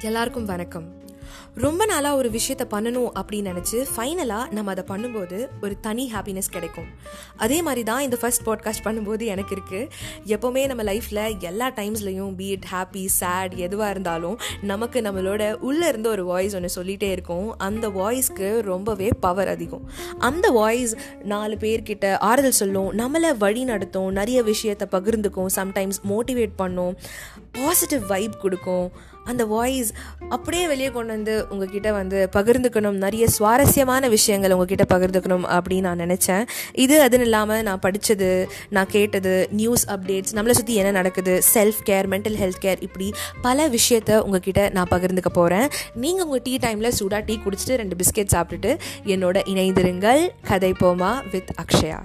எல்லாருக்கும் வணக்கம். ரொம்ப நாளாக ஒரு விஷயத்த பண்ணணும் அப்படின்னு நினச்சி ஃபைனலாக நம்ம அதை பண்ணும்போது ஒரு தனி ஹாப்பினஸ் கிடைக்கும். அதே மாதிரி தான் இந்த ஃபர்ஸ்ட் பாட்காஸ்ட் பண்ணும்போது எனக்கு இருக்குது எப்போவுமே நம்ம லைஃப்பில் எல்லா டைம்ஸ்லையும் பீட் ஹாப்பி சேட் எதுவாக இருந்தாலும் நமக்கு நம்மளோட உள்ளே இருந்து ஒரு வாய்ஸ் ஒன்று சொல்லிகிட்டே இருக்கும். அந்த வாய்ஸ்க்கு ரொம்பவே பவர் அதிகம். அந்த வாய்ஸ் நாலு பேர்கிட்ட ஆறுதல் சொல்லும் நம்மளை வழி நடத்தும் நிறைய விஷயத்தை பகிர்ந்துக்கும் சம்டைம்ஸ் மோட்டிவேட் பண்ணும். பாசிட்டிவ் வைப் கொடுக்கும். அந்த வாய்ஸ் அப்படியே வெளியே கொண்டு வந்து உங்ககிட்ட வந்து பகிர்ந்துக்கணும். நிறைய சுவாரஸ்யமான விஷயங்கள் உங்ககிட்ட பகிர்ந்துக்கணும் அப்படின்னு நான் நினச்சேன். இது அதுன்னு இல்லாமல் நான் படித்தது நான் கேட்டது நியூஸ் அப்டேட்ஸ் நம்மளை சுற்றி என்ன நடக்குது self care mental health care இப்படி பல விஷயத்த உங்ககிட்ட நான் பகிர்ந்துக்க போகிறேன் நீங்கள் உங்கள் டீ டைமில் சூடாக டீ குடிச்சிட்டு ரெண்டு பிஸ்கெட் சாப்பிட்டுட்டு என்னோட இணைந்திருங்கள். கதை போமா வித் அக்ஷயா.